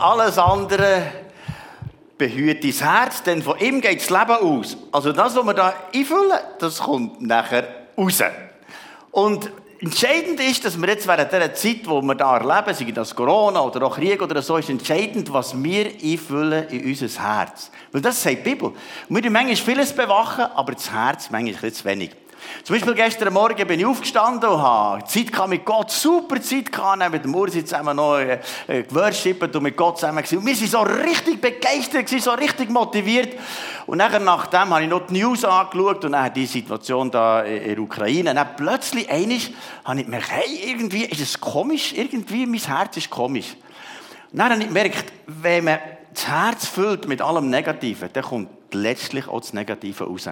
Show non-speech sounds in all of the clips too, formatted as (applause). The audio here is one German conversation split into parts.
alles andere behüt dein Herz, denn von ihm geht das Leben aus. Also das, was wir da einfüllen, das kommt nachher raus. Und entscheidend ist, dass wir jetzt während dieser Zeit, wo wir da erleben, sei das Corona oder auch Krieg oder so, ist entscheidend, was wir einfüllen in unser Herz. Weil das sagt die Bibel. wir müssen manchmal vieles bewachen, aber das Herz manchmal zu wenig. Zum Beispiel gestern Morgen bin ich aufgestanden und habe Zeit mit Gott, super Zeit gehabt, mit dem Ursi zusammen noch äh, äh geworshippet und mit Gott zusammen gewesen. Und wir sind so richtig begeistert gewesen, so richtig motiviert. Und nachher, nachdem habe ich noch die News angeschaut und dann die Situation da in der Ukraine. Und dann plötzlich einig habe ich gemerkt, hey, irgendwie ist es komisch, irgendwie mein Herz ist komisch. Und dann habe ich gemerkt, wenn man das Herz füllt mit allem Negativen, dann kommt letztlich auch das Negative raus.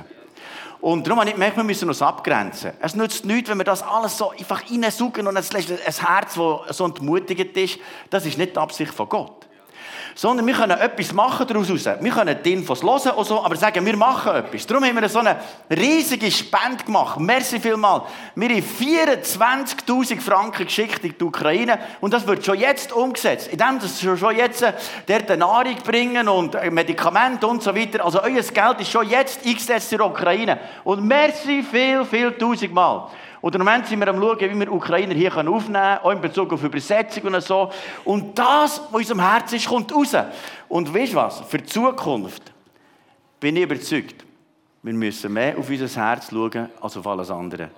Und darum habe ich gemerkt, wir müssen uns abgrenzen. Es nützt nichts, wenn wir das alles so einfach reinsaugen und ein Herz, das so entmutigend ist. Das ist nicht die Absicht von Gott sondern wir können etwas machen daraus raus. Wir können die Infos hören und so, aber sagen, wir machen etwas. Darum haben wir so eine riesige Spende gemacht. Merci vielmal. Wir haben 24.000 Franken geschickt in die Ukraine und das wird schon jetzt umgesetzt. Indem das schon jetzt äh, dort Nahrung bringen und äh, Medikamente und so weiter. Also euer Geld ist schon jetzt eingesetzt in der Ukraine. Und merci viel, viel tausendmal. Und im Moment sind wir am schauen, wie wir Ukrainer hier aufnehmen können, auch in Bezug auf Übersetzung und so. Und das, was in unserem Herzen ist, kommt raus. Und weißt du was? Für die Zukunft bin ich überzeugt, wir müssen mehr auf unser Herz schauen als auf alles andere.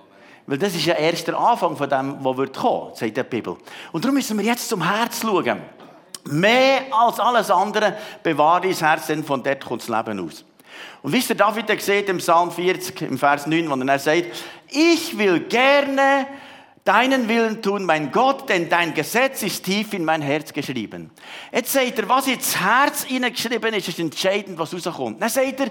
Weil das ist ja erst der Anfang von dem, was wird kommen, sagt die Bibel. Und darum müssen wir jetzt zum Herz schauen. Mehr als alles andere bewahre dein Herz, denn von dort kommt das Leben aus. Und wisst ihr, David sieht im Psalm 40, im Vers 9, wo er sagt, ich will gerne deinen Willen tun, mein Gott, denn dein Gesetz ist tief in mein Herz geschrieben. Jetzt sagt er, was ins Herz hineingeschrieben ist, ist entscheidend, was rauskommt. Dann sagt er,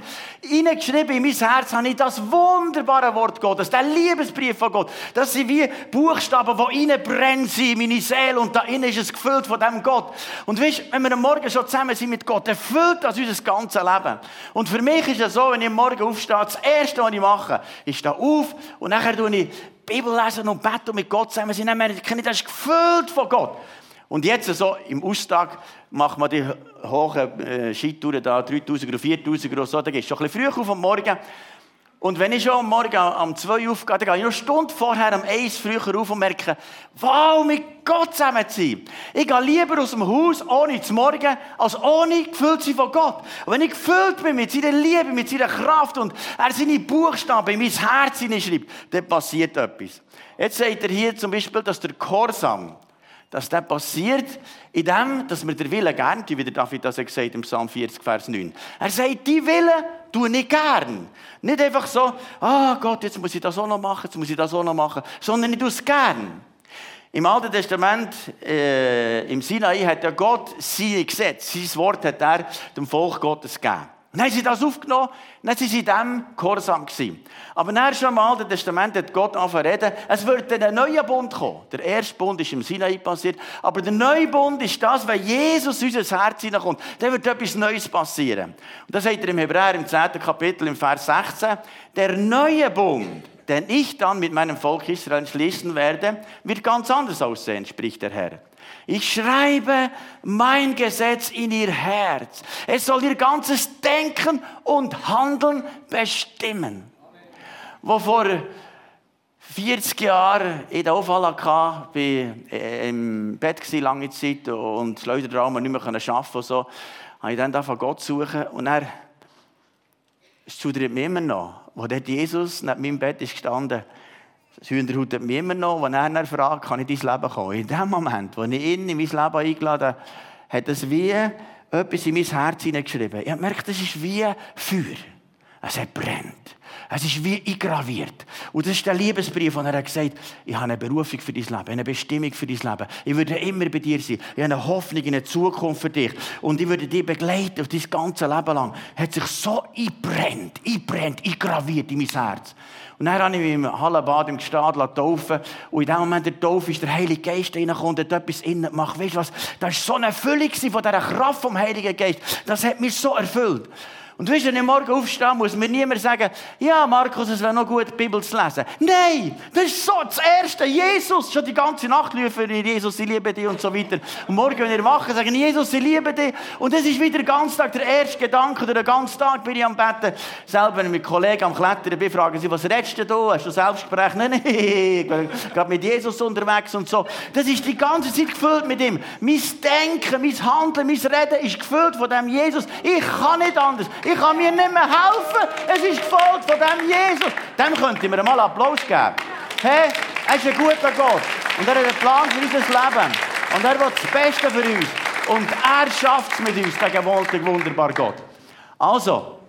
hineingeschrieben in mein Herz habe ich das wunderbare Wort Gottes, der Liebesbrief von Gott. Das sind wie Buchstaben, die reinbrennen in meine Seele und da innen ist es gefüllt von dem Gott. Und weißt, wenn wir am Morgen schon zusammen sind mit Gott, dann füllt das unser ganzes Leben. Und für mich ist es so, wenn ich am Morgen aufstehe, das Erste, was ich mache, ich stehe auf und nachher tue ich Bibel lesen und beten und mit Gott zusammen sind. Das ist gefüllt von Gott. Und jetzt so im Austag macht man die hohen äh, Skitouren da, 3000 oder 4000 oder so, da gehst du schon ein bisschen früh auf am Morgen und wenn ich schon am Morgen um zwei aufgehe, dann gehe ich eine Stunde vorher um eins früher auf und merke, wow, mit Gott zusammen zu sein. Ich gehe lieber aus dem Haus ohne zu Morgen, als ohne gefüllt sein von Gott. Und wenn ich gefüllt bin mit seiner Liebe, mit seiner Kraft und er seine Buchstaben in mein Herz hineinschreibt, dann passiert etwas. Jetzt sagt er hier zum Beispiel, dass der Korsam, dass das passiert, in dem, dass wir der Wille gern, wie der David das gesagt im Psalm 40, Vers 9. Er sagt, die Wille tue ich gern. Nicht einfach so, ah oh Gott, jetzt muss ich das auch noch machen, jetzt muss ich das auch noch machen, sondern ich tue es gern. Im Alten Testament, äh, im Sinai, hat ja Gott sein Gesetz, sein Wort hat er dem Volk Gottes gegeben. Dann haben sie das aufgenommen, dann sind sie dem gehorsam gewesen. Aber dann schon im Alten Testament hat Gott angefangen reden, es wird ein neuer Bund kommen. Der erste Bund ist im Sinai passiert, aber der neue Bund ist das, wenn Jesus in unser Herz hineinkommt, dann wird etwas Neues passieren. Und das sagt er im Hebräer im 10. Kapitel im Vers 16, der neue Bund, den ich dann mit meinem Volk Israel schließen werde, wird ganz anders aussehen, spricht der Herr. Ich schreibe mein Gesetz in ihr Herz. Es soll ihr ganzes Denken und Handeln bestimmen. Wo vor 40 Jahren in der bin äh, im Bett gewesen, lange Zeit und Schleudertrauma nicht mehr arbeiten und so, habe ich dann von Gott suchen und er studiert mir immer noch, wo dort Jesus neben meinem Bett ist gestanden das Hühnerhaut hat mich immer noch, wenn er fragt, kann ich in dein Leben kommen? In dem Moment, wo ich ihn in mein Leben eingeladen habe, hat es wie etwas in mein Herz hineingeschrieben. Ich habe gemerkt, das ist wie Feuer. Es hat brennt. Es ist wie eingraviert. Und das ist der Liebesbrief, wo er gesagt hat, ich habe eine Berufung für dein Leben, eine Bestimmung für dein Leben. Ich würde immer bei dir sein. Ich habe eine Hoffnung in eine Zukunft für dich. Und ich würde dich begleiten auf dein ganzes Leben lang. Es hat sich so einbrennt, einbrennt, eingraviert in mein Herz. Und dann habe ich mich im Hallenbad im Gestad taufen Und in dem Moment der Taufe ist der Heilige Geist reingekommen und hat etwas innen gemacht. Weißt du was? Das war so eine Erfüllung von dieser Kraft vom Heiligen Geist. Das hat mich so erfüllt. Und weißt, wenn ich morgen aufstehe, muss mir niemand sagen, ja, Markus, es wäre noch gut, die Bibel zu lesen. Nein, das ist so das Erste. Jesus, schon die ganze Nacht rufen wir, Jesus, ich liebe dich und so weiter. Und morgen, wenn ihr wachen, sagen, Jesus, ich liebe dich. Und das ist wieder den Tag der erste Gedanke, oder den ganzen Tag bin ich am Betten. Selber, wenn ich mit Kollegen am Klettern bin, fragen sie, was redest du da? Hast du Selbstgespräch? Nein, nein, ich bin gerade mit Jesus unterwegs und so. Das ist die ganze Zeit gefüllt mit ihm. Mein Denken, mein Handeln, mein Reden ist gefüllt von dem Jesus. Ich kann nicht anders. Ich kann mir nicht mehr helfen. Es ist gefolgt von dem Jesus. Dem könnte mir mal Applaus geben. Hey, er ist ein guter Gott. Und er hat einen Plan für unser Leben. Und er will das Beste für uns. Und er schafft es mit uns, der gewollte, wunderbare Gott. Also,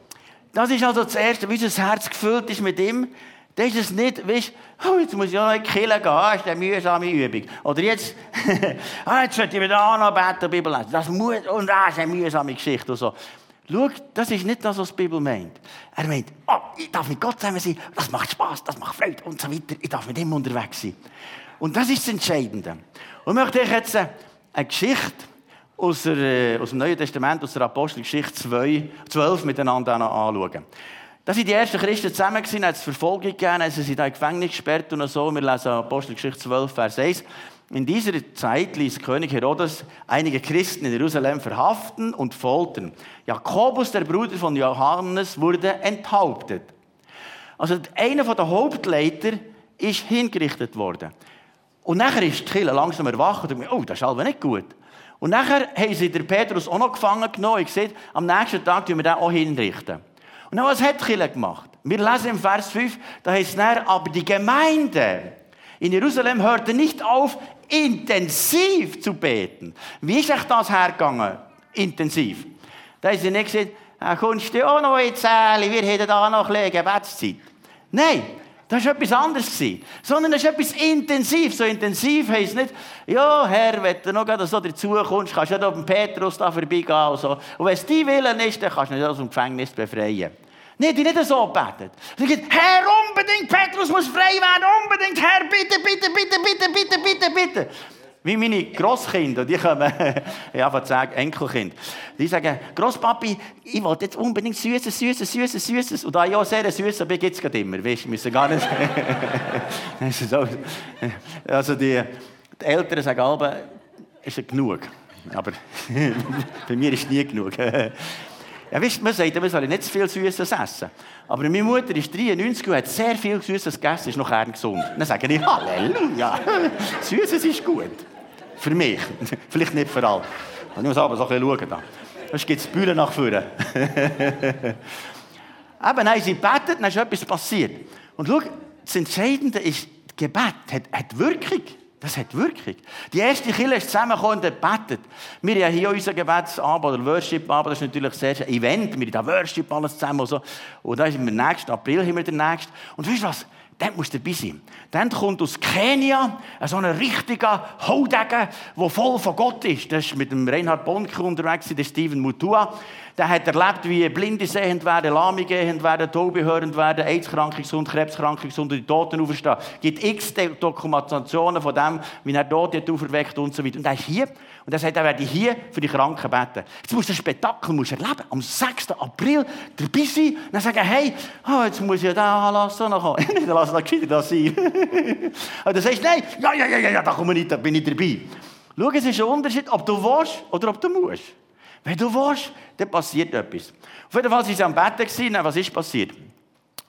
das ist also das Erste, wie unser Herz gefüllt ist mit ihm. Das ist es nicht, weißt oh, jetzt muss ich noch in die Kirche gehen, das ist eine mühsame Übung. Oder jetzt, (laughs) ah, jetzt sollte ich wieder auch noch beten, Bibel lesen. Das muss, und das ist eine mühsame Geschichte und so. Schau, das ist nicht das, was die Bibel meint. Er meint, oh, ich darf mit Gott zusammen sein, das macht Spaß, das macht Freude und so weiter. Ich darf mit ihm unterwegs sein. Und das ist das Entscheidende. Und ich möchte euch jetzt eine Geschichte aus, der, aus dem Neuen Testament, aus der Apostelgeschichte 2, 12 miteinander anschauen. Da sind die ersten Christen zusammen gewesen, hat es Verfolgung gegeben, sie sind in Gefängnis gesperrt und so. Wir lesen Apostelgeschichte 12, Vers 1. In dieser Zeit ließ König Herodes einige Christen in Jerusalem verhaften und foltern. Jakobus, der Bruder von Johannes, wurde enthauptet. Also einer der Hauptleiter ist hingerichtet worden. Und nachher ist die langsam erwacht und oh, das ist aber nicht gut. Und nachher haben sie den Petrus auch noch gefangen genommen. Ich sehe, am nächsten Tag tun wir den auch hinrichten. Und dann, was hat die gemacht? Wir lesen im Vers 5, da heißt es aber die Gemeinde in Jerusalem hörte nicht auf, intensiv zu beten. Wie ist euch das hergegangen? Intensiv. Da haben sie nicht gesagt, ah, kommst du auch noch ins Säle, wir hätten da noch ein Gebetszeit. Nein, das war etwas anderes. Sondern es ist etwas intensiv. So intensiv heisst nicht, ja, Herr, wenn du noch so dazu kommst, kannst du ja auf den Petrus da vorbeigehen. Und, so. und wenn es dein Willen ist, dann kannst du nicht aus dem Gefängnis befreien. Nein, die nicht so betet. Sie sagt, Herr, unbedingt, Petrus muss frei werden, unbedingt, Herr, bitte, bitte, bitte, bitte, bitte, bitte, bitte. Wie meine Grosskinder, die kommen, (laughs) ja, sagen, Enkelkind. Die sagen, Grosspapi, ich will jetzt unbedingt Süßes, Süßes, Süßes, Süßes. Und da ich auch sehr süß bin, gibt es gerade immer. Weißt, wir müssen (laughs) gar nicht. also, die, die Eltern sagen alle, ist ja genug. (laughs) Aber bei mir ist nie genug. Ja, weißt, man sagt, man soll nicht zu viel Süßes essen. Aber meine Mutter ist 93 und hat sehr viel Süßes gegessen, ist noch gesund. Dann sage ich, Halleluja, (laughs) Süßes ist gut. Für mich. (laughs) Vielleicht nicht für alle. Ich muss aber so ein bisschen schauen. Da. Sonst gibt es Bühne nach vorne. (laughs) Eben, haben sie gebetet, dann ist etwas passiert. Und schau, das Entscheidende ist, das Gebet hat, hat Wirkung. Das hat Wirkung. Die erste Kirche ist zusammengekommen und betet. Wir haben hier unser Gebetsabend oder Worship-Abend, das ist natürlich sehr ein Event. Wir haben Worship alles zusammen und so. Und dann ist im nächsten April haben wir den nächsten. Und weißt du was? Dann musst du dabei sein. Dann kommt aus Kenia so ein richtiger Haudegen, der voll von Gott ist. Das ist mit dem Reinhard Bonke unterwegs, der Steven Mutua der hat erlebt, wie Blinde sehend werden, Lahme gehend werden, Taube hörend werden, AIDS-Kranke gesund, Krebskranke gesund und die Toten auferstehen. Es gibt x Dokumentationen von dem, wie er Tote auferweckt und so weiter. Und er ist hier und er sagt, er werde hier für die Kranken beten. Jetzt musst du ein Spektakel musst erleben. Am 6. April dabei sein und dann sagen, hey, oh, jetzt muss ich da Anlass noch kommen. (laughs) dann lass das gescheiter das sein. (laughs) und dann sagst du, nein, ja, ja, ja, ja, da komme ich nicht, da bin ich dabei. Schau, es ist ein Unterschied, ob du willst oder ob du musst. Wenn du willst, dann passiert etwas. Auf jeden Fall waren sie am Betten. Was ist passiert?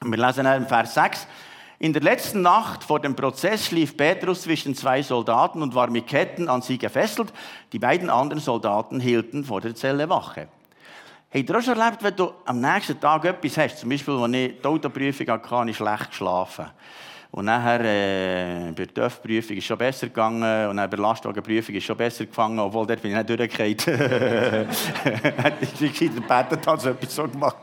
Wir lesen im Vers 6. In der letzten Nacht vor dem Prozess schlief Petrus zwischen zwei Soldaten und war mit Ketten an sie gefesselt. Die beiden anderen Soldaten hielten vor der Zelle Wache. Habt ihr auch schon erlebt, wenn du am nächsten Tag etwas hast? Zum Beispiel, als ich die Autoprüfung hatte, habe ich schlecht geschlafen. Und nachher, äh, bei der TÜV-Prüfung ist schon besser gegangen. Und dann bei der Lastwagenprüfung ist schon besser gefangen, obwohl dort bin ich nicht durchgefallen. Ich gescheiter gebetet, als etwas so gemacht.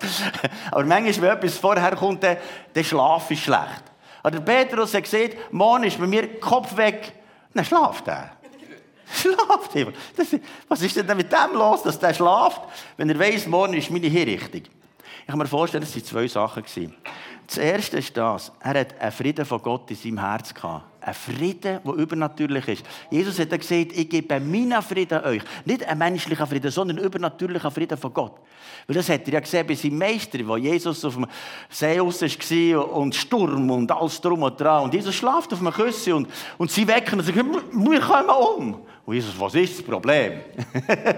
Aber manchmal, wenn etwas vorher kommt, der Schlaf ist schlecht. Aber der Petrus hat gesagt, morgen ist bei mir Kopf weg. Dann schlaft er. Schlaft einfach. was ist denn mit dem los, dass der schlaft, wenn er weiss, morgen ist meine Hinrichtung? Ich kann mir vorstellen, das waren zwei Sachen. Das Erste ist das. Er hat einen Frieden von Gott in seinem Herz gehabt. Ein Frieden, der übernatürlich ist. Jesus hat gesagt, ich gebe meinen Frieden euch. Nicht einen menschlichen Frieden, sondern einen übernatürlichen Frieden von Gott. Weil das hat er ja gesehen bei seinem Meister, wo Jesus auf dem See raus war und Sturm und alles drum und dran. Und Jesus schlaft auf einem Küsse und, und sie wecken und sagen, wir kommen um. Und Jesus, was ist das Problem?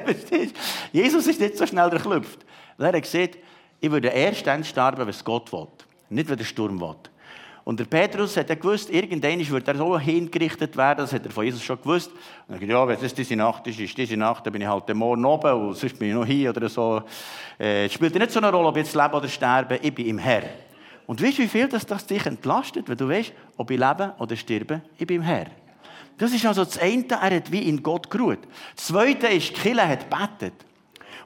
(laughs) Jesus ist nicht so schnell durchklüpft. Er hat gesagt, ich würde erst dann sterben, wenn es Gott will. Nicht, wenn der Sturm will. Und der Petrus hat ja gewusst, irgendwann wird er so hingerichtet werden, das hat er von Jesus schon gewusst. Und er hat ja, wenn es diese Nacht ist, ist diese Nacht, dann bin ich halt morgen oben und sonst bin ich noch hier oder so. Äh, es spielt nicht so eine Rolle, ob ich jetzt lebe oder sterbe, ich bin im Herr. Und weißt du, wie viel das, das dich entlastet, wenn du weißt, ob ich lebe oder sterbe, ich bin im Herr. Das ist also das eine, er hat wie in Gott geruht. Das zweite ist, Kille hat betet.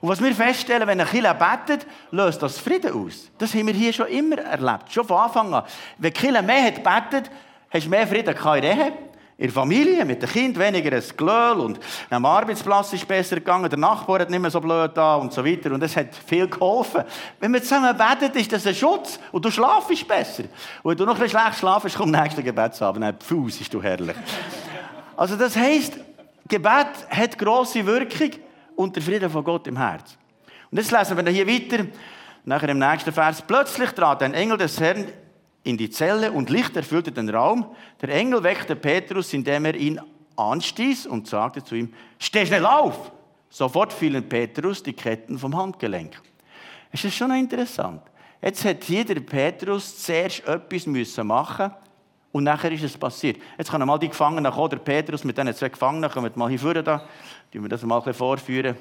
Und was wir feststellen, wenn ein Killer betet, löst das Frieden aus. Das haben wir hier schon immer erlebt. Schon von Anfang an. Wenn Killer mehr hat betet, hast du mehr Frieden Ehe, in der Familie, mit dem Kind, weniger ein Glöhl und am Arbeitsplatz ist es besser gegangen, der Nachbar hat nicht mehr so blöd da und so weiter. Und das hat viel geholfen. Wenn man zusammen betet, ist das ein Schutz und du schlafst besser. Und wenn du noch ein schlecht schlafst, komm nächsten Gebetsabend, dann ist du herrlich. Also das heisst, Gebet hat grosse Wirkung und der Frieden von Gott im Herz. Und jetzt lesen wir hier weiter, nachher im nächsten Vers. Plötzlich trat ein Engel des Herrn in die Zelle und Licht erfüllte den Raum. Der Engel weckte Petrus, indem er ihn anstieß und sagte zu ihm, steh schnell auf! Sofort fielen Petrus die Ketten vom Handgelenk. Es ist schon interessant. Jetzt hat hier der Petrus zuerst etwas müssen machen und nachher ist es passiert. Jetzt können mal die Gefangenen kommen, der Petrus mit diesen zwei Gefangenen, kommen mal hier vorne da. Tun wir das mal ein vorführen.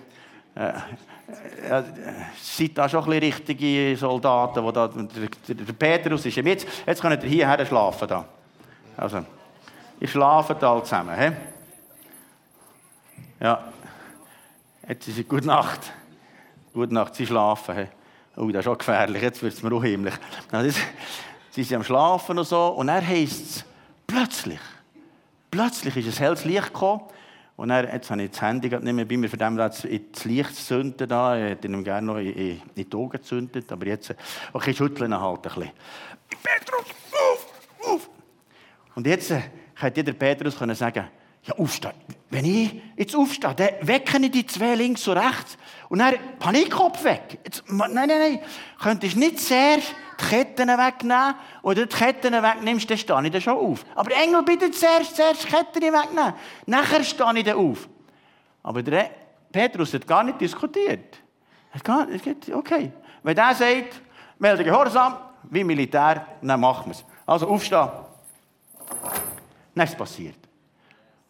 Äh, äh, seid da schon ein richtige Soldaten, wo da, der, der Petrus ist jetzt, jetzt könnt ihr hierher schlafen. Da. Also, ihr schlaft alle zusammen. He? Ja, jetzt ist es gute Nacht. Gute Nacht, sie schlafen. He? Oh, das ist schon gefährlich, jetzt wird es mir unheimlich. Also, sie sind am Schlafen und so, und er heisst es, plötzlich, plötzlich ist ein helles Licht gekommen, und dann, jetzt habe ich das Handy nicht mehr bei mir, von dem das Licht zünden da. Ich hätte ihm gerne noch in, in, die Augen gezündet, aber jetzt, okay, schütteln halt ein bisschen. Petrus, auf, auf! Und jetzt äh, hätte jeder Petrus können sagen, ja, aufstehen. Wenn ich jetzt aufstehe, dann wecken die zwei links und rechts. Und dann Panikkopf weg. Jetzt, nein, nein, nein. Könntest nicht zuerst die Ketten wegnehmen du die Ketten wegnimmst, dann stehe ich dann schon auf. Aber Engel bittet zuerst, zuerst die Ketten wegnehmen. Nachher stehe ich dann auf. Aber der Petrus hat gar nicht diskutiert. Er gar nicht, okay. Wenn der sagt, melde Gehorsam, wie Militär, dann machen wir es. Also aufstehen. Nichts passiert.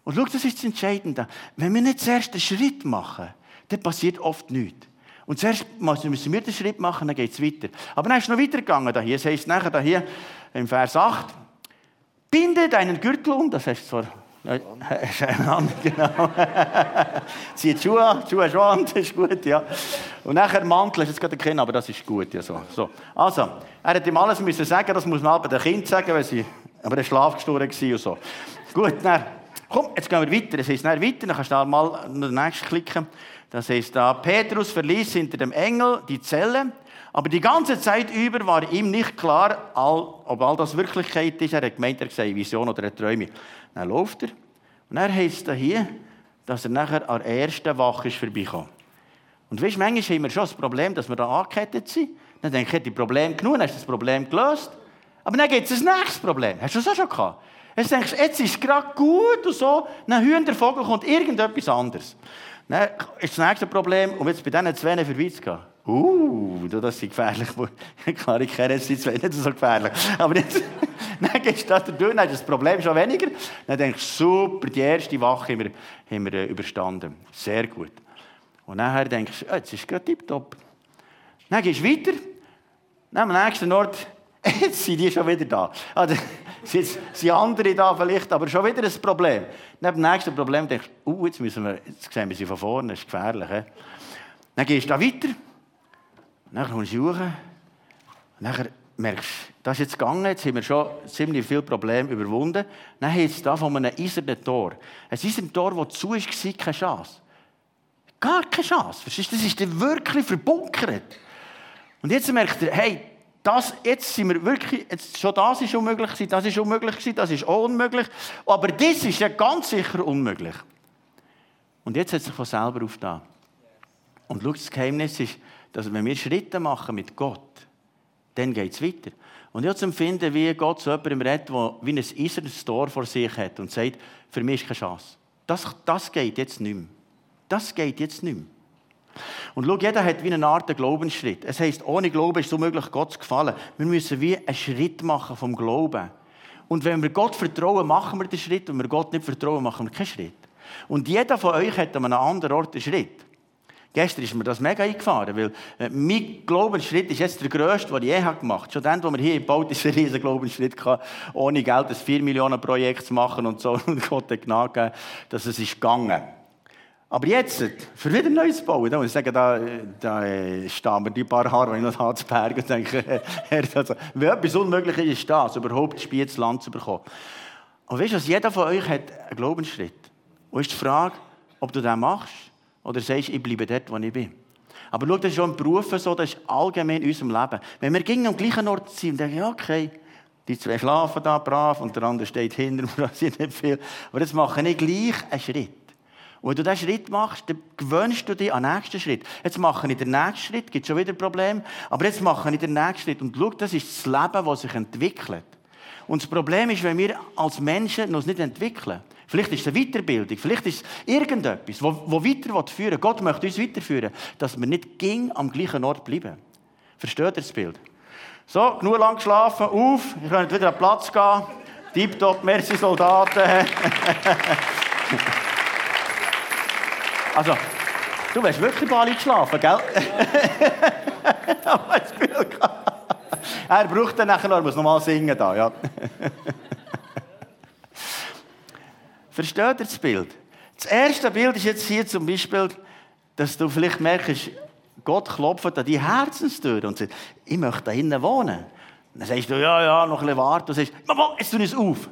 Und schau, das ist das Entscheidende. Wenn wir nicht zuerst einen Schritt machen, dann passiert oft nichts. Und zuerst müssen wir den Schritt machen, dann geht es weiter. Aber dann ist es noch weitergegangen. Hier. Es heißt nachher hier im Vers 8, binde deinen Gürtel um, das heißt zwar (laughs) genau. (laughs) Zieht Schuhe an, Schuhe schon das ist gut, ja. Und nachher Mantel, ist jetzt gerade ein Kind, aber das ist gut, ja so. so. Also, er hat ihm alles müssen sagen, das muss man aber den Kind sagen, weil sie, aber gestorben war und so. Gut, dann, komm, jetzt gehen wir weiter. Es heißt dann weiter, dann kannst du mal den nächsten klicken. Das heißt da, Petrus verließ hinter dem Engel die Zelle, aber die ganze Zeit über war ihm nicht klar, ob all das Wirklichkeit ist. Er hat gemeint, er sei Vision oder eine Träume. Dann läuft er. Und er heißt da hier, dass er nachher an der ersten Wache ist vorbeigekommen. Und weißt, manchmal haben wir schon das Problem, dass wir da angekettet sind. Dann denke ich, das Problem genug, dann hast du das Problem gelöst. Aber dann gibt es ein nächstes Problem. Hast du das auch schon gehabt? Jetzt denkst jetzt ist es gerade gut und so. Dann hört der Vogel kommt irgendetwas anderes. Dann ist das nächste Problem, um jetzt bei diesen zwei vorbeizugehen. Uh, das ist gefährlich. (laughs) Klar, ich kenne jetzt die zwei nicht so gefährlich. Aber jetzt, (laughs) dann gehst du da durch, dann ist das Problem schon weniger. Dann denkst du, super, die erste Wache haben wir, haben wir äh, überstanden. Sehr gut. Und nachher denkst du, oh, jetzt ist es gerade tiptop. Dann gehst du weiter. Dann am nächsten Ort, (laughs) jetzt sind die schon wieder da. Also, Jetzt sind andere da vielleicht, aber schon wieder ein Problem. Neben dem nächsten Problem denkst du, uh, jetzt, müssen wir, jetzt sehen wir sie von vorne, das ist gefährlich. He? Dann gehst du da weiter, dann kommst du suchen, dann merkst du, das ist jetzt gegangen, jetzt haben wir schon ziemlich viele Probleme überwunden. Dann heißt es da von einem eisernen Tor. Ein eisernes Tor, das zu ist, war keine Chance. Gar keine Chance. Verstehst du? Das ist wirklich verbunkert. Und jetzt merkt er, hey, Das, jetzt sind wir wirklich, jetzt, schon das ist unmöglich gewesen, das ist unmöglich gewesen, das ist auch unmöglich. Aber das ist ja ganz sicher unmöglich. Und jetzt hat sich von selber aufgetan. Und schau, das Geheimnis ist, dass wenn wir Schritte machen mit Gott, dann geht es weiter. Und jetzt empfinde, wie Gott zu jemandem redet, der wie ein eisernes Tor vor sich hat und sagt, für mich ist keine Chance. Das, das geht jetzt nicht mehr. Das geht jetzt nicht mehr. Und schau, jeder hat wie eine Art Glaubensschritt. Es heisst, ohne Glauben ist es unmöglich, Gott zu gefallen. Wir müssen wie einen Schritt machen vom Glauben. Und wenn wir Gott vertrauen, machen wir den Schritt. Wenn wir Gott nicht vertrauen, machen wir keinen Schritt. Und jeder von euch hat an einem anderen Ort einen Schritt. Gestern ist mir das mega eingefahren, weil äh, mein Glaubensschritt ist jetzt der grösste, den ich je gemacht habe. Schon dann, als wir hier gebaut ist ein riesiger Glaubensschritt ohne Geld ein 4 Millionen Projekt zu machen und so. (laughs) Und Gott hat gnade dass es ist gegangen. Aber jetzt, für wieder ein neues bauen, da muss ich sagen, da, da äh, stehen mir die paar Haare, wenn ich noch da zu Berg und denke, (laughs) also, wenn etwas unmöglich ist, ist das, überhaupt das ins Land zu bekommen. Und weißt du, jeder von euch hat einen Glaubensschritt. Und ist die Frage, ob du den machst oder sagst, ich bleibe dort, wo ich bin. Aber schau, das ist schon im Beruf so, das ist allgemein in unserem Leben. Wenn wir gegen am gleichen Ort sind, denken ja, okay, die zwei schlafen da brav und der andere steht hinter mir, (laughs) das ist nicht viel. Aber jetzt mache ich gleich einen Schritt. Und wenn du diesen Schritt machst, dann gewöhnst du dich an den nächsten Schritt. Jetzt mache ich den nächsten Schritt, gibt schon wieder ein Problem, aber jetzt mache ich den nächsten Schritt. Und schau, das ist das Leben, das sich entwickelt. Und das Problem ist, wenn wir als Menschen uns nicht entwickeln, vielleicht ist es eine Weiterbildung, vielleicht ist es irgendetwas, wo, wo weiter führen Gott möchte uns weiterführen, dass wir nicht ging am gleichen Ort bleiben. Versteht ihr das Bild? So, genug lang geschlafen, auf, ihr könnt wieder an den Platz gehen. Tipptopp, merci Soldaten. (laughs) Also, du wärst wirklich Bali geschlafen, gell? (laughs) er braucht dann nachher noch, er muss nochmal singen da, ja. (laughs) Versteht ihr das Bild? Das erste Bild ist jetzt hier zum Beispiel, dass du vielleicht merkst, Gott klopft an die Herzenstür und sagt, ich möchte da hinten wohnen. Dann sagst du, ja, ja, noch ein bisschen warten. Und sagst, jetzt tun es auf.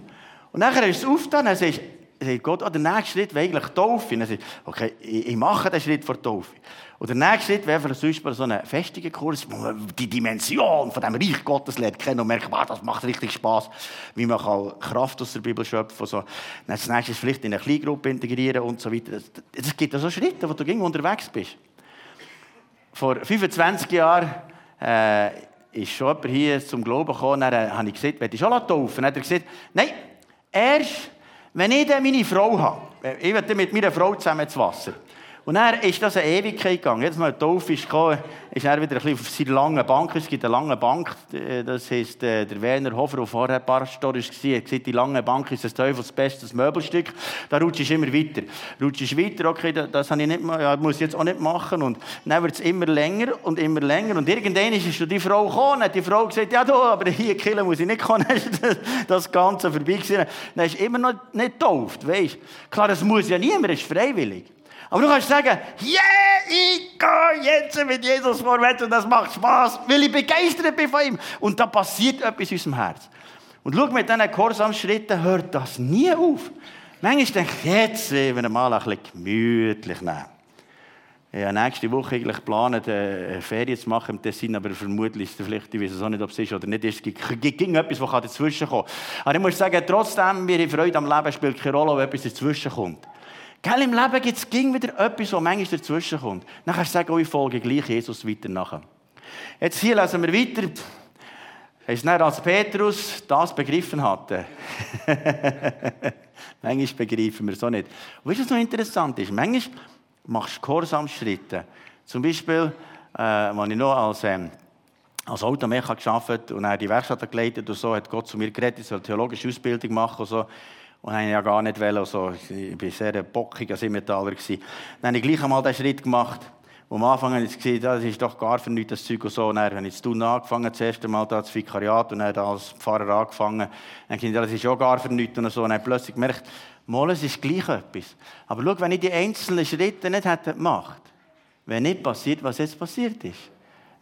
Und nachher ist es aufgetan, dann sagst du, sagt Gott, oh, der nächste Schritt wäre eigentlich Taufe. Und dann sagt okay, ich, mache den Schritt vor Taufe. Und der nächste Schritt wäre zum Beispiel so ein Festigungskurs, wo man die Dimension von dem Reich Gottes lernt kennen und merkt, wow, das macht richtig Spass, wie man kann Kraft aus der Bibel schöpfen kann. Dann das nächste ist vielleicht in eine Kleingruppe integrieren und so weiter. Es gibt so Schritte, wo du ging unterwegs bist. Vor 25 Jahren äh, ist schon jemand hier zum Glauben gekommen, dann habe ich gesagt, will ich schon taufen? Dann hat er gesagt, nein, erst wenn ich dann meine Frau habe, ich will mit meiner Frau zusammen ins Wasser. Und dann ist das eine Ewigkeit gegangen. Jetzt mal Taufe ist gekommen, ist er wieder ein bisschen auf seiner langen Bank. Es gibt eine lange Bank, äh, das heisst, äh, der Werner Hofer, der vorher Pastor war, hat gesagt, die lange Bank ist das Teufels bestes Möbelstück. Da rutscht du immer weiter. Rutschst weiter, okay, das ich nicht, ja, muss ich jetzt auch nicht machen. Und dann wird es immer länger und immer länger. Und irgendwann ist die Frau gekommen, hat die Frau gesagt, ja du, aber hier killen muss ich nicht kommen. (laughs) das Ganze vorbei gewesen. Dann ist immer noch nicht getauft, weißt Klar, das muss ja niemand, es ist freiwillig. Aber du kannst sagen, yeah, ich gehe jetzt mit Jesus vorwärts und das macht Spaß, weil ich begeistert bin von ihm. Und da passiert etwas in unserem Herz. Und schau, mit diesen Gehorsamschritten hört das nie auf. Manchmal denke ich, jetzt wollen wir mal ein bisschen gemütlich nehmen. Ich habe nächste Woche eigentlich geplant, eine Ferien zu machen im Tessin, aber vermutlich ist es vielleicht, ich weiß auch nicht, ob es ist oder nicht, es gibt, etwas, was dazwischen kommen kann. Aber ich muss sagen, trotzdem, mir Freude am Leben spielt keine Rolle, ob etwas dazwischen kommt. Gell, Im Leben gibt es wieder etwas, was manchmal dazwischen kommt. Dann du sagen, oh, ich folge gleich Jesus weiter nachher. Jetzt hier lesen wir weiter. Heißt nicht, als Petrus das begriffen hatte. (laughs) manchmal begreifen wir es auch nicht. Und weißt du, was noch interessant ist? Manchmal machst du Gehorsamschritte. Zum Beispiel, äh, als ich noch als, ähm, als Automecher gearbeitet und er die Werkstatt geleitet und so, hat Gott zu mir geredet, ich soll theologische Ausbildung machen und so. Und habe ich ja gar nicht wollen. Also, ich war sehr bockiger Simmentaler. Dann habe ich gleich einmal den Schritt gemacht. wo am Anfang habe ich gesehen, das ist doch gar für nichts, das Zeug und so. Und dann habe ich zu angefangen, das erste Mal da das Vikariat und dann als Pfarrer angefangen. Dann habe ich das ist auch gar für nichts und so. Und dann plötzlich gemerkt, mal, es ist gleich etwas. Aber schau, wenn ich die einzelnen Schritte nicht hätte gemacht, wäre nicht passiert, was jetzt passiert ist.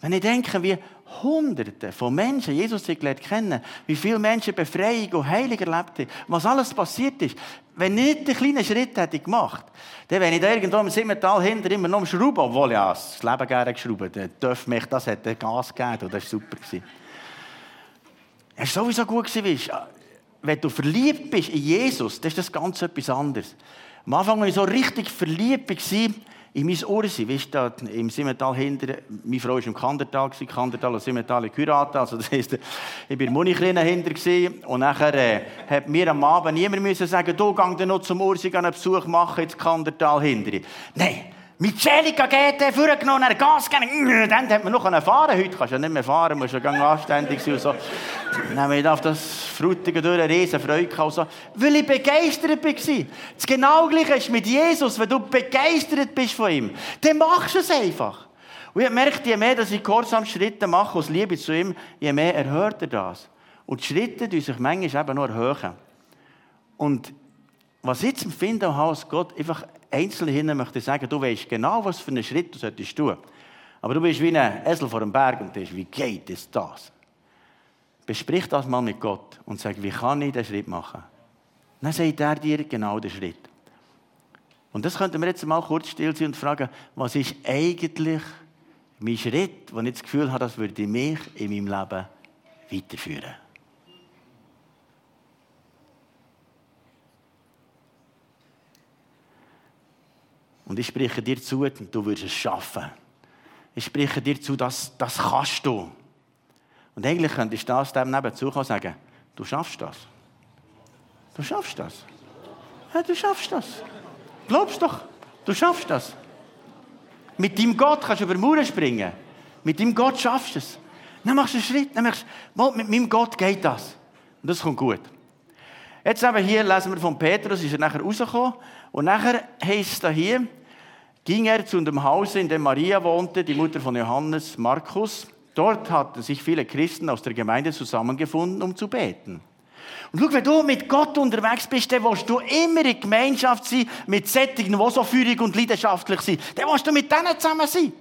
Wenn ich denke, wie Hunderte von Menschen Jesus gelernt kennen, wie viele Menschen Befreiung und Heilung erlebt haben, was alles passiert ist. Wenn ich nicht den kleinen Schritt hätte gemacht, dann wäre ich da irgendwo im Simmental hinter immer noch am Schrauben, obwohl ja das Leben gerne geschraubt, der Dörf mich, das hat Gas gegeben das war super. Es war sowieso gut gewesen, wenn du verliebt bist in Jesus, dann ist das ganz etwas anderes. Am Anfang, als ich so richtig verliebt war, in mein Ursi, weißt du, im Simmental hinter, meine Frau war im Kandertal, Kandertal und Simmental geheiratet, also das heisst, ich war in Munikline hinter und nachher äh, hat mir am Abend niemand müssen sagen, du geh noch zum Ursi einen Besuch machen, ins Kandertal hinter. Nein, mit Celica GT vorgenommen, er Gas gegeben, dann hat man noch fahren Heute kannst du ja nicht mehr fahren, musst ja anständig sein so. Dann habe ich auf das Frutige durch eine riesen Freude gehabt, so, weil ich begeistert war. Das genau gleiche ist mit Jesus, wenn du begeistert bist von ihm, dann machst du es einfach. Und ich merke, je mehr dass ich gehorsam Schritte mache aus Liebe zu ihm, je mehr erhört er das. Und die Schritte die sich manchmal eben nur erhöhen. Und was ich jetzt empfinde, dass Gott einfach einzeln hin möchte sagen, du weißt genau, was für einen Schritt du solltest tun. Aber du bist wie ein Esel vor dem Berg und denkst, wie geht es das? Besprich das mal mit Gott und sag, wie kann ich diesen Schritt machen? Dann sagt er dir genau den Schritt. Und das könnten wir jetzt mal kurz still sein und fragen, was ist eigentlich mein Schritt, wo ich das Gefühl habe, das würde mich in meinem Leben weiterführen. Und ich spreche dir zu, du wirst es schaffen. Ich spreche dir zu, das, das kannst du. Und eigentlich könntest du das dem nebenzu sagen, du schaffst das. Du schaffst das. Ja, du schaffst das. Glaubst doch, du schaffst das. Mit deinem Gott kannst du über Mauern springen. Mit deinem Gott schaffst du es. Dann machst du einen Schritt, dann merkst du, mit meinem Gott geht das. Und das kommt gut. Jetzt aber hier lesen wir von Petrus, ist er nachher rausgekommen. Und nachher heißt es hier, ging er zu dem Hause, in dem Maria wohnte, die Mutter von Johannes Markus. Dort hatten sich viele Christen aus der Gemeinde zusammengefunden, um zu beten. Und schau, wenn du mit Gott unterwegs bist, dann willst du immer in Gemeinschaft sein mit Sättigen, die so führig und leidenschaftlich sind. Dann willst du mit denen zusammen sein.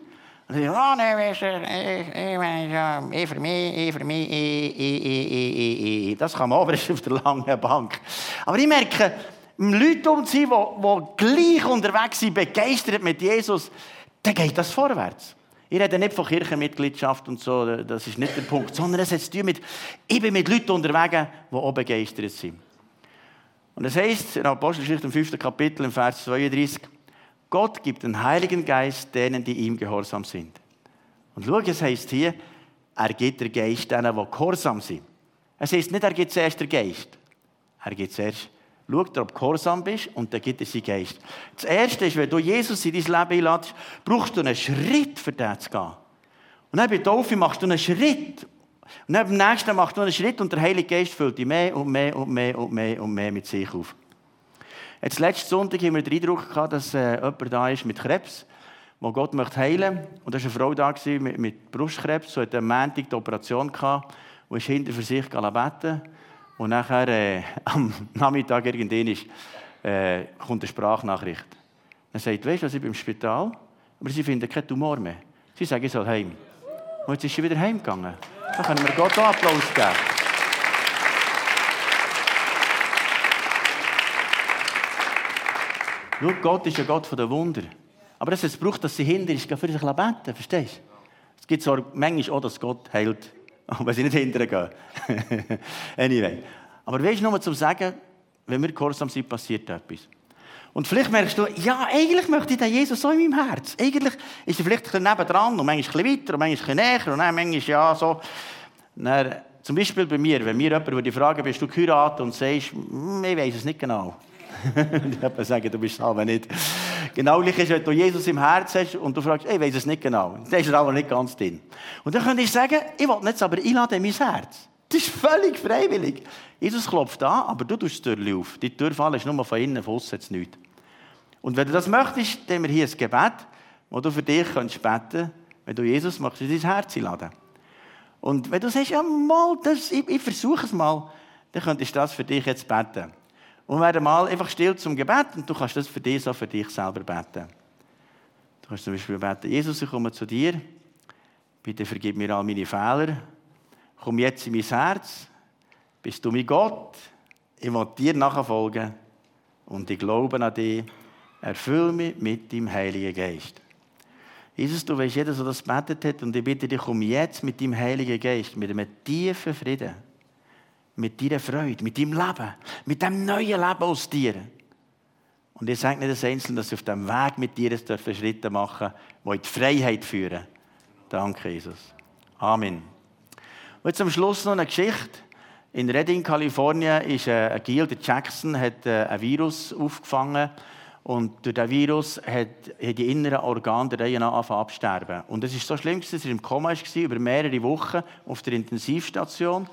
Und dann oh, nein, weißt du, ich, ich für mich, ich für mich, ich, ich, ich, ich, ich. Das kann man aber (laughs) auf der langen Bank. Aber ich merke, Leute um sie, die, gleich unterwegs sind, begeistert mit Jesus, dann geht das vorwärts. Ich rede nicht von Kirchenmitgliedschaft und so, das ist nicht der Punkt, sondern es hat zu tun mit, ich bin mit Leuten unterwegs, die auch begeistert sind. Und das heißt in Apostelgeschichte im 5. Kapitel, im Vers 32, Gott gibt den Heiligen Geist denen, die ihm gehorsam sind. Und schau, es heißt hier, er gibt den Geist denen, die gehorsam sind. Es heißt nicht, er gibt zuerst den Geist. Er gibt zuerst Schau dir, ob du gehorsam bist und dann gibt es seinen Geist. Das Erste ist, wenn du Jesus in dein Leben einladest, brauchst du einen Schritt, für den zu gehen. Und dann bei Taufe machst du einen Schritt. Und dann beim nächsten machst du einen Schritt und der Heilige Geist füllt dich mehr und mehr und mehr und mehr und mehr mit sich auf. Jetzt letzten Sonntag haben wir den Eindruck gehabt, dass äh, jemand da ist mit Krebs, wo Gott möchte heilen. Und da war eine Frau da mit, mit Brustkrebs, so hat am Montag die Operation gehabt und ist hinter für sich beten. Und nachher äh, (laughs) am Nachmittag irgendwann äh, kommt eine Sprachnachricht. Er sagt, weißt du, ich bin im Spital, aber sie finden keinen Tumor mehr. Sie sagen, ich soll heim. Und jetzt ist sie wieder heimgegangen. Dann können wir Gott auch Applaus geben. Schau, Gott ist ein Gott der Wunder. Aber es braucht, dass sie hinter ist, für sich beten. Verstehst du? Es gibt zwar manchmal auch, dass Gott heilt (laughs) wenn sie nicht hinterher gehen. (laughs) anyway. Aber weißt du, nur zum Sagen, wenn wir gehorsam sind, passiert etwas. Und vielleicht merkst du, ja, eigentlich möchte ich den Jesus so in meinem Herz. Eigentlich ist er vielleicht ein bisschen nebendran und manchmal ein weiter und manchmal ein näher und dann manchmal ja so. Dann, zum Beispiel bei mir, wenn mir jemand die Frage, bist du geheiratet und sagst, hm, ich weiß es nicht genau. (laughs) ich sagen, du bist es aber nicht. (laughs) Genau gleich ist, wenn du Jesus im Herz hast und du fragst, ich weiß es nicht genau. Dann ist er aber nicht ganz drin. Und dann könnte ich sagen, ich will jetzt aber einladen in mein Herz. Das ist völlig freiwillig. Jesus klopft an, aber du tust die Tür auf. Die Tür fallen ist nur von innen, von außen nichts. Und wenn du das möchtest, dann wir hier ein Gebet, wo du für dich kannst beten wenn du Jesus machst, in dein Herz einladen. Und wenn du sagst, ja, mal, das, ich, ich versuche es mal, dann könntest du das für dich jetzt beten. Und wir werden mal einfach still zum Gebet und du kannst das für dich so für dich selber beten. Du kannst zum Beispiel beten, Jesus, ich komme zu dir. Bitte vergib mir all meine Fehler. Komm jetzt in mein Herz. Bist du mein Gott? Ich will dir nachfolgen und ich glaube an dich. Erfüll mich mit deinem Heiligen Geist. Jesus, du weißt, jeder, der das betet hat, und ich bitte dich, komm jetzt mit deinem Heiligen Geist, mit einem tiefen Frieden mit deiner Freude, mit deinem Leben, mit dem neuen Leben aus dir. Und ich sage nicht das Einzelne, dass sie auf dem Weg mit dir Schritte machen die in die Freiheit führen. Danke, Jesus. Amen. Und jetzt am Schluss noch eine Geschichte. In Redding, Kalifornien, ist äh, ein Gil, der Jackson, hat äh, ein Virus aufgefangen und durch diesen Virus hat, hat die inneren Organe der Reihe nach angefangen absterben. Und es ist so schlimm, dass er im Koma war, über mehrere Wochen auf der Intensivstation.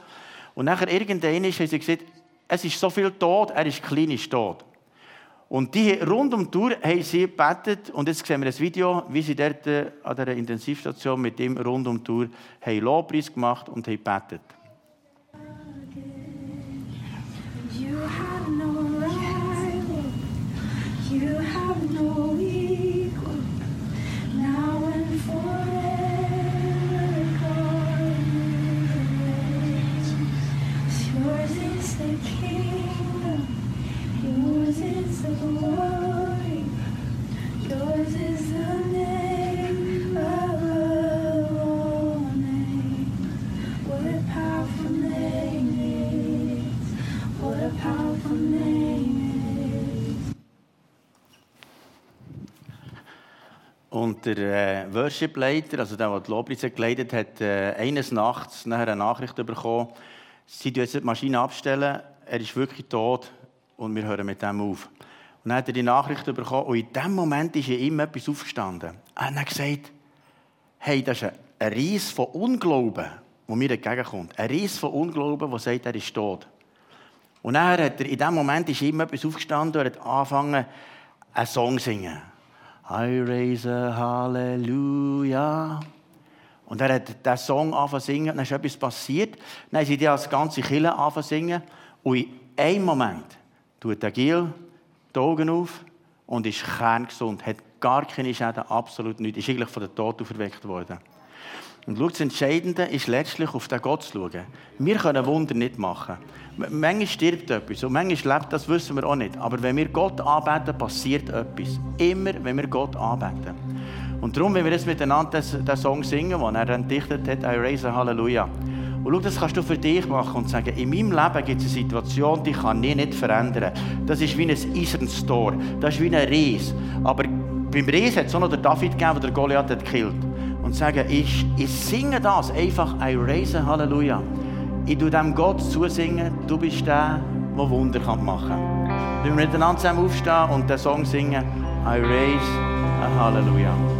Und nachher irgendwann haben sie gesagt, es ist so viel tot, er ist klinisch tot. Und die rund um die Tour haben sie gebetet. Und jetzt sehen wir ein Video, wie sie dort äh, an der Intensivstation mit ihm rund um die Tour haben Lobpreis gemacht und haben gebetet. Und der äh, Worship-Leiter, also der, der die Lobpreise geleitet hat, äh, eines Nachts nachher eine Nachricht bekommen, sie jetzt die Maschine abstellen, er ist wirklich tot und wir hören mit dem auf. Und dann hat er die Nachricht bekommen und in dem Moment ist ihm etwas aufgestanden. Er hat gesagt, hey, das ist ein Ries von Unglauben, der mir entgegenkommt. Ein Ries von Unglauben, der sagt, er ist tot. Und dann hat er, in dem Moment ist ihm etwas aufgestanden und hat angefangen, einen Song zu singen. I raise a Halleluja. Und er hat diesen Song angefangen zu singen, dann ist etwas passiert. Dann haben sie die als ganze Kille angefangen zu singen. Und in einem Moment tut der Gil die Augen auf und ist kerngesund, hat gar keine Schäden, absolut nichts, ist eigentlich von der Tod auferweckt worden. Und schau, das Entscheidende ist letztlich auf den Gott zu schauen. Wir können Wunder nicht machen. Manchmal stirbt etwas und manchmal lebt, das wissen wir auch nicht. Aber wenn wir Gott anbeten, passiert etwas. Immer, wenn wir Gott anbeten. Und darum, wenn wir jetzt miteinander den Song singen, den er dann dichtet hat, I raise a Halleluja. Und schau, das kannst du für dich machen und sagen, in meinem Leben gibt es eine Situation, die kann ich nicht verändern. Das ist wie ein eisernes Tor. Das ist wie ein Ries. Aber beim Ries hat es auch noch der David gegeben, der Goliath hat gekillt. Und sagen, ich, ich singe das einfach, I raise a Halleluja. Ich tue dem Gott zusingen, du bist der, der Wunder machen kann. Wir miteinander zusammen aufstehen und den Song singen, I raise a Halleluja.